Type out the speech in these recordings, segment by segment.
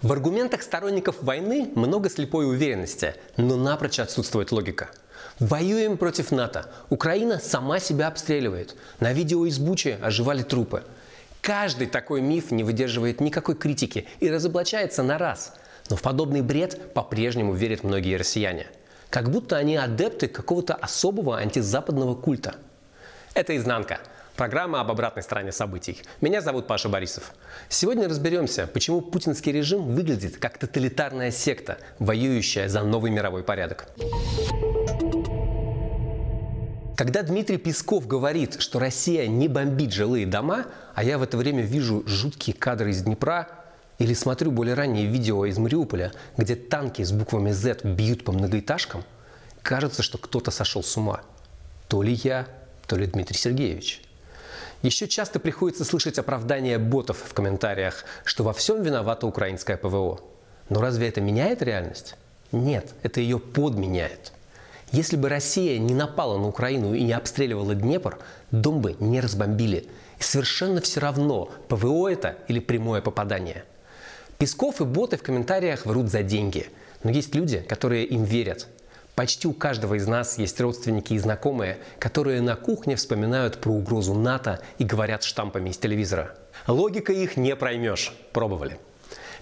В аргументах сторонников войны много слепой уверенности, но напрочь отсутствует логика. Воюем против НАТО. Украина сама себя обстреливает. На видео из Бучи оживали трупы. Каждый такой миф не выдерживает никакой критики и разоблачается на раз. Но в подобный бред по-прежнему верят многие россияне. Как будто они адепты какого-то особого антизападного культа. Это «Изнанка» Программа об обратной стороне событий. Меня зовут Паша Борисов. Сегодня разберемся, почему путинский режим выглядит как тоталитарная секта, воюющая за новый мировой порядок. Когда Дмитрий Песков говорит, что Россия не бомбит жилые дома, а я в это время вижу жуткие кадры из Днепра, или смотрю более ранние видео из Мариуполя, где танки с буквами Z бьют по многоэтажкам, кажется, что кто-то сошел с ума. То ли я, то ли Дмитрий Сергеевич. Еще часто приходится слышать оправдания ботов в комментариях, что во всем виновата украинское ПВО. Но разве это меняет реальность? Нет, это ее подменяет. Если бы Россия не напала на Украину и не обстреливала Днепр, дом бы не разбомбили. И совершенно все равно, ПВО это или прямое попадание. Песков и боты в комментариях врут за деньги. Но есть люди, которые им верят. Почти у каждого из нас есть родственники и знакомые, которые на кухне вспоминают про угрозу НАТО и говорят штампами из телевизора. Логика их не проймешь. Пробовали.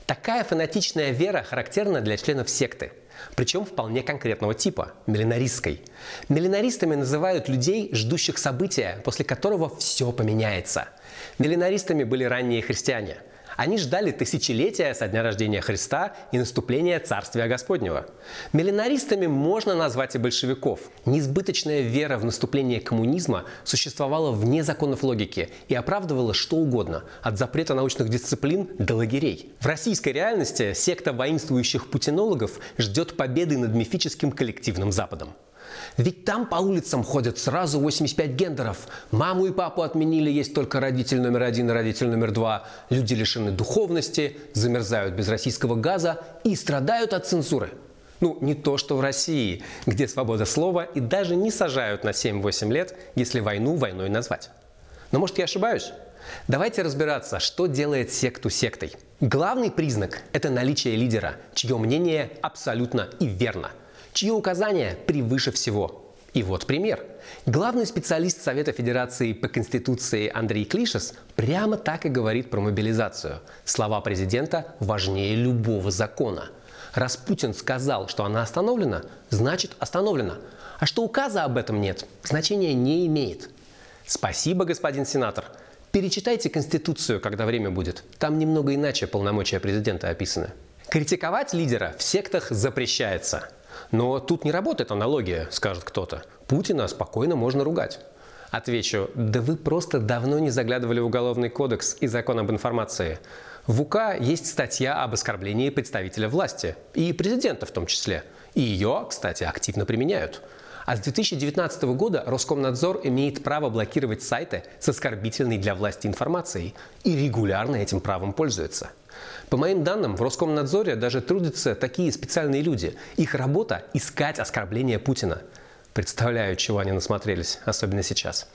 Такая фанатичная вера характерна для членов секты, причем вполне конкретного типа – миллинаристской. Миллинаристами называют людей, ждущих события, после которого все поменяется. Миллинаристами были ранние христиане – они ждали тысячелетия со дня рождения Христа и наступления Царствия Господнего. Миллинаристами можно назвать и большевиков. Неизбыточная вера в наступление коммунизма существовала вне законов логики и оправдывала что угодно, от запрета научных дисциплин до лагерей. В российской реальности секта воинствующих путинологов ждет победы над мифическим коллективным Западом. Ведь там по улицам ходят сразу 85 гендеров. Маму и папу отменили, есть только родитель номер один и родитель номер два. Люди лишены духовности, замерзают без российского газа и страдают от цензуры. Ну, не то, что в России, где свобода слова и даже не сажают на 7-8 лет, если войну войной назвать. Но может я ошибаюсь? Давайте разбираться, что делает секту сектой. Главный признак – это наличие лидера, чье мнение абсолютно и верно – чье указание превыше всего. И вот пример. Главный специалист Совета Федерации по Конституции Андрей Клишес прямо так и говорит про мобилизацию. Слова президента важнее любого закона. Раз Путин сказал, что она остановлена, значит остановлена. А что указа об этом нет, значения не имеет. Спасибо, господин сенатор. Перечитайте Конституцию, когда время будет. Там немного иначе полномочия президента описаны. Критиковать лидера в сектах запрещается. Но тут не работает аналогия, скажет кто-то. Путина спокойно можно ругать. Отвечу, да вы просто давно не заглядывали в Уголовный кодекс и закон об информации. В УК есть статья об оскорблении представителя власти, и президента в том числе. И ее, кстати, активно применяют. А с 2019 года Роскомнадзор имеет право блокировать сайты с оскорбительной для власти информацией и регулярно этим правом пользуется. По моим данным, в Роскомнадзоре даже трудятся такие специальные люди. Их работа – искать оскорбления Путина. Представляю, чего они насмотрелись, особенно сейчас.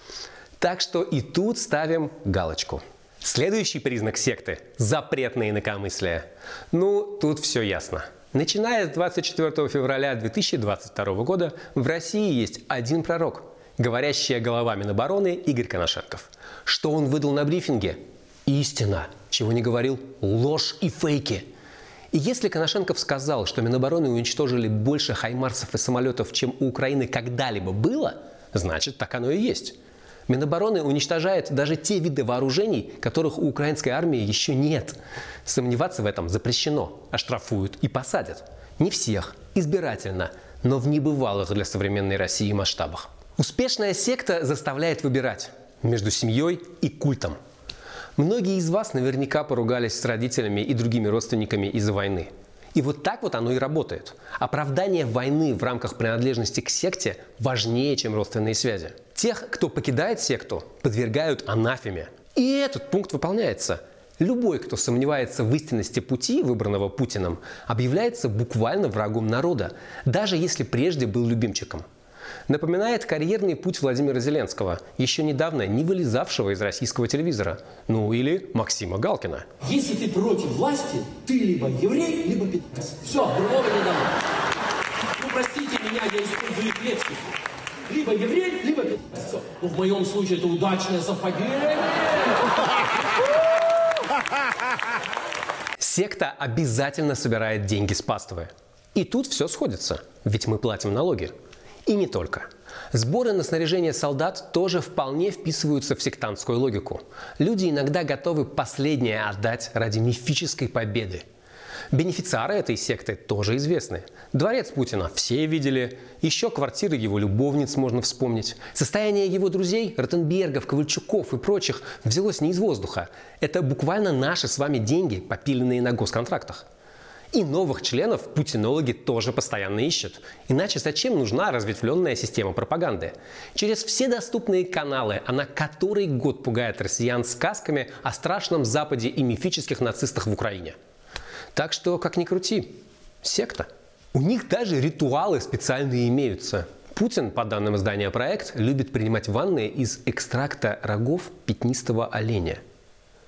Так что и тут ставим галочку. Следующий признак секты – запрет на инакомыслие. Ну, тут все ясно. Начиная с 24 февраля 2022 года в России есть один пророк – говорящая голова Минобороны Игорь Коношенков. Что он выдал на брифинге? Истина – чего не говорил, ложь и фейки. И если Коношенков сказал, что Минобороны уничтожили больше хаймарсов и самолетов, чем у Украины когда-либо было, значит, так оно и есть. Минобороны уничтожает даже те виды вооружений, которых у украинской армии еще нет. Сомневаться в этом запрещено, оштрафуют и посадят. Не всех, избирательно, но в небывалых для современной России масштабах. Успешная секта заставляет выбирать между семьей и культом – Многие из вас наверняка поругались с родителями и другими родственниками из-за войны. И вот так вот оно и работает. Оправдание войны в рамках принадлежности к секте важнее, чем родственные связи. Тех, кто покидает секту, подвергают анафеме. И этот пункт выполняется. Любой, кто сомневается в истинности пути, выбранного Путиным, объявляется буквально врагом народа, даже если прежде был любимчиком. Напоминает карьерный путь Владимира Зеленского, еще недавно не вылезавшего из российского телевизора. Ну или Максима Галкина. Если ты против власти, ты либо еврей, либо пи***ц. Все, другого не дано. Ну, простите меня, я использую лексику. Либо еврей, либо пи***ц. Ну, в моем случае это удачное совпадение. Секта обязательно собирает деньги с паствы. И тут все сходится, ведь мы платим налоги. И не только. Сборы на снаряжение солдат тоже вполне вписываются в сектантскую логику. Люди иногда готовы последнее отдать ради мифической победы. Бенефициары этой секты тоже известны. Дворец Путина все видели, еще квартиры его любовниц можно вспомнить. Состояние его друзей, Ротенбергов, Ковальчуков и прочих, взялось не из воздуха. Это буквально наши с вами деньги, попиленные на госконтрактах. И новых членов путинологи тоже постоянно ищут. Иначе зачем нужна разветвленная система пропаганды? Через все доступные каналы она который год пугает россиян сказками о страшном Западе и мифических нацистах в Украине. Так что, как ни крути, секта. У них даже ритуалы специальные имеются. Путин, по данным издания «Проект», любит принимать ванны из экстракта рогов пятнистого оленя.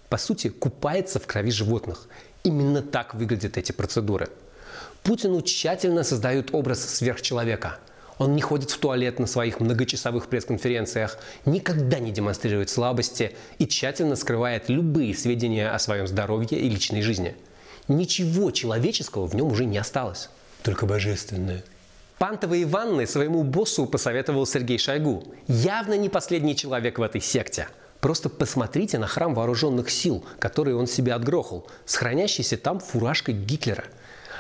По сути, купается в крови животных Именно так выглядят эти процедуры. Путину тщательно создают образ сверхчеловека. Он не ходит в туалет на своих многочасовых пресс-конференциях, никогда не демонстрирует слабости и тщательно скрывает любые сведения о своем здоровье и личной жизни. Ничего человеческого в нем уже не осталось, только божественное. Пантовые ванны своему боссу посоветовал Сергей Шойгу. Явно не последний человек в этой секте – Просто посмотрите на храм вооруженных сил, который он себе отгрохал, с хранящейся там фуражкой Гитлера.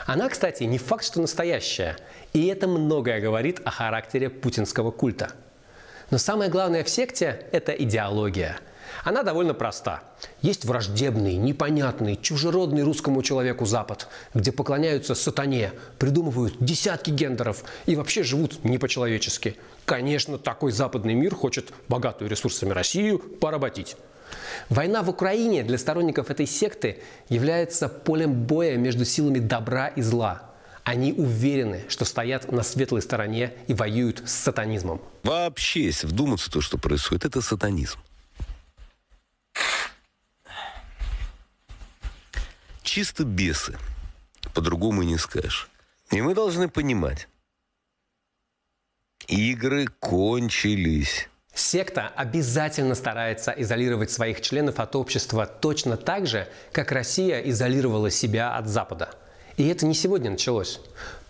Она, кстати, не факт, что настоящая. И это многое говорит о характере путинского культа. Но самое главное в секте – это идеология – она довольно проста. Есть враждебный, непонятный, чужеродный русскому человеку Запад, где поклоняются сатане, придумывают десятки гендеров и вообще живут не по-человечески. Конечно, такой западный мир хочет богатую ресурсами Россию поработить. Война в Украине для сторонников этой секты является полем боя между силами добра и зла. Они уверены, что стоят на светлой стороне и воюют с сатанизмом. Вообще, если вдуматься, то, что происходит, это сатанизм. Чисто бесы. По-другому и не скажешь. И мы должны понимать, игры кончились. Секта обязательно старается изолировать своих членов от общества точно так же, как Россия изолировала себя от Запада. И это не сегодня началось.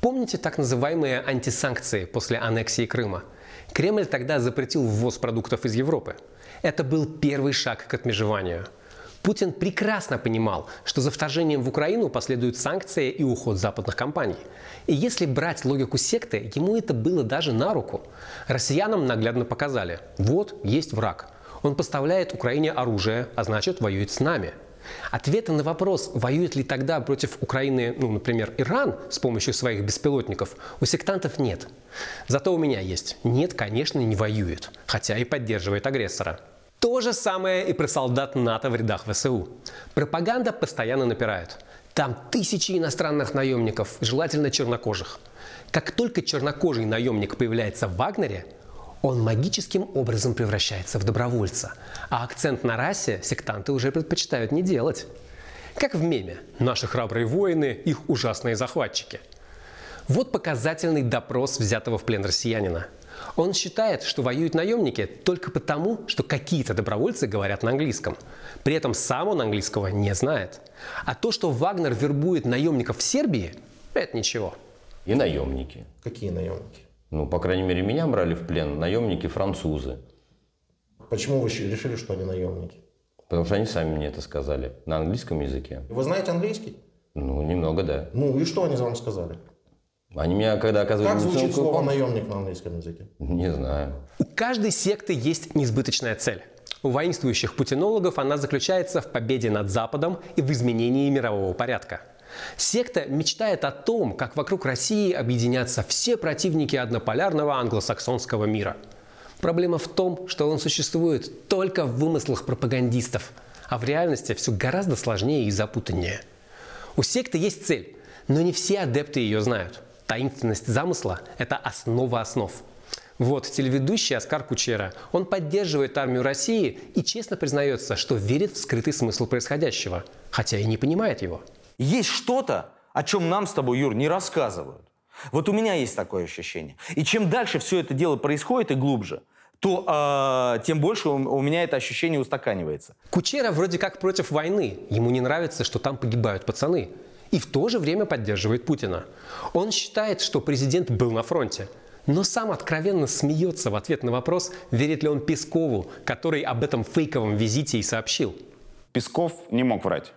Помните так называемые антисанкции после аннексии Крыма? Кремль тогда запретил ввоз продуктов из Европы. Это был первый шаг к отмежеванию – Путин прекрасно понимал, что за вторжением в Украину последуют санкции и уход западных компаний. И если брать логику секты, ему это было даже на руку. Россиянам наглядно показали, вот есть враг. Он поставляет Украине оружие, а значит воюет с нами. Ответа на вопрос, воюет ли тогда против Украины, ну, например, Иран с помощью своих беспилотников, у сектантов нет. Зато у меня есть. Нет, конечно, не воюет, хотя и поддерживает агрессора. То же самое и про солдат НАТО в рядах ВСУ. Пропаганда постоянно напирает. Там тысячи иностранных наемников, желательно чернокожих. Как только чернокожий наемник появляется в Вагнере, он магическим образом превращается в добровольца. А акцент на расе сектанты уже предпочитают не делать. Как в меме «Наши храбрые воины, их ужасные захватчики». Вот показательный допрос взятого в плен россиянина – он считает, что воюют наемники только потому, что какие-то добровольцы говорят на английском. При этом сам он английского не знает. А то, что Вагнер вербует наемников в Сербии, это ничего. И наемники. Какие наемники? Ну, по крайней мере, меня брали в плен наемники французы. Почему вы решили, что они наемники? Потому что они сами мне это сказали на английском языке. Вы знаете английский? Ну, немного, да. Ну и что они вам сказали? Они меня, когда оказывали... Как звучит слово «наемник» на английском языке? Не знаю. У каждой секты есть неизбыточная цель. У воинствующих путинологов она заключается в победе над Западом и в изменении мирового порядка. Секта мечтает о том, как вокруг России объединятся все противники однополярного англосаксонского мира. Проблема в том, что он существует только в вымыслах пропагандистов, а в реальности все гораздо сложнее и запутаннее. У секты есть цель, но не все адепты ее знают – Таинственность замысла – это основа основ. Вот телеведущий Оскар Кучера. Он поддерживает армию России и честно признается, что верит в скрытый смысл происходящего, хотя и не понимает его. Есть что-то, о чем нам с тобой, Юр, не рассказывают. Вот у меня есть такое ощущение. И чем дальше все это дело происходит и глубже, то э, тем больше у, у меня это ощущение устаканивается. Кучера вроде как против войны. Ему не нравится, что там погибают пацаны. И в то же время поддерживает Путина. Он считает, что президент был на фронте. Но сам откровенно смеется в ответ на вопрос, верит ли он Пескову, который об этом фейковом визите и сообщил. Песков не мог врать.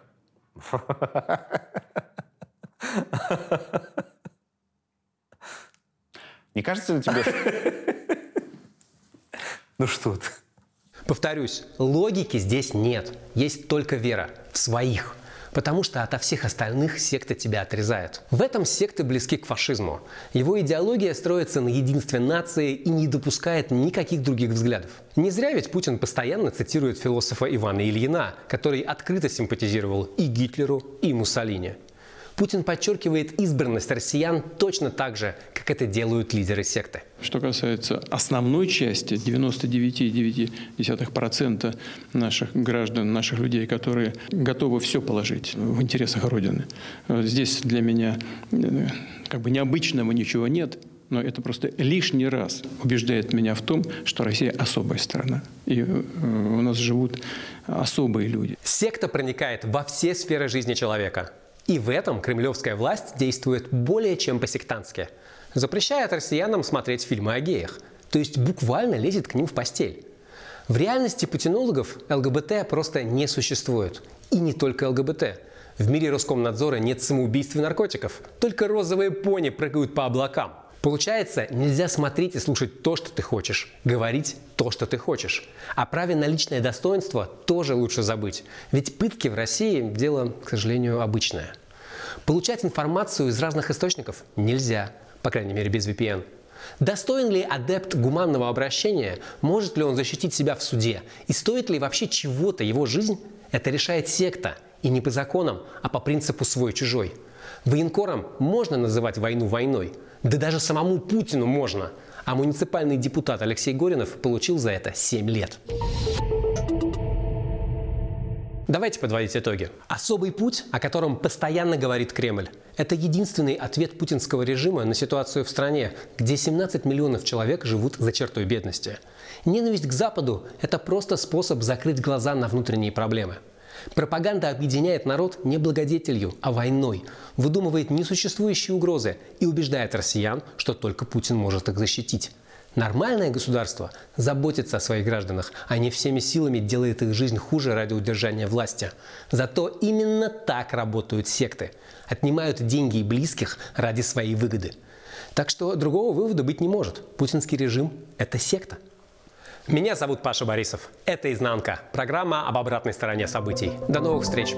Не кажется ли тебе, что... Ну что ты? Повторюсь, логики здесь нет. Есть только вера в своих. Потому что ото всех остальных секта тебя отрезает. В этом секты близки к фашизму. Его идеология строится на единстве нации и не допускает никаких других взглядов. Не зря ведь Путин постоянно цитирует философа Ивана Ильина, который открыто симпатизировал и Гитлеру, и Муссолини. Путин подчеркивает избранность россиян точно так же, как это делают лидеры секты. Что касается основной части, 99,9% наших граждан, наших людей, которые готовы все положить в интересах Родины. Здесь для меня э, как бы необычного ничего нет, но это просто лишний раз убеждает меня в том, что Россия особая страна. И э, у нас живут особые люди. Секта проникает во все сферы жизни человека. И в этом кремлевская власть действует более чем по-сектантски. Запрещает россиянам смотреть фильмы о геях. То есть буквально лезет к ним в постель. В реальности путинологов ЛГБТ просто не существует. И не только ЛГБТ. В мире Роскомнадзора нет самоубийств и наркотиков. Только розовые пони прыгают по облакам. Получается, нельзя смотреть и слушать то, что ты хочешь, говорить то, что ты хочешь. О праве на личное достоинство тоже лучше забыть. Ведь пытки в России – дело, к сожалению, обычное. Получать информацию из разных источников нельзя, по крайней мере без VPN. Достоин ли адепт гуманного обращения? Может ли он защитить себя в суде? И стоит ли вообще чего-то его жизнь? Это решает секта. И не по законам, а по принципу свой-чужой. Военкорам можно называть войну войной – да даже самому Путину можно. А муниципальный депутат Алексей Горинов получил за это 7 лет. Давайте подводить итоги. Особый путь, о котором постоянно говорит Кремль, это единственный ответ путинского режима на ситуацию в стране, где 17 миллионов человек живут за чертой бедности. Ненависть к Западу – это просто способ закрыть глаза на внутренние проблемы. Пропаганда объединяет народ не благодетелью, а войной, выдумывает несуществующие угрозы и убеждает россиян, что только Путин может их защитить. Нормальное государство заботится о своих гражданах, а не всеми силами делает их жизнь хуже ради удержания власти. Зато именно так работают секты. Отнимают деньги и близких ради своей выгоды. Так что другого вывода быть не может. Путинский режим – это секта. Меня зовут Паша Борисов. Это «Изнанка» – программа об обратной стороне событий. До новых встреч!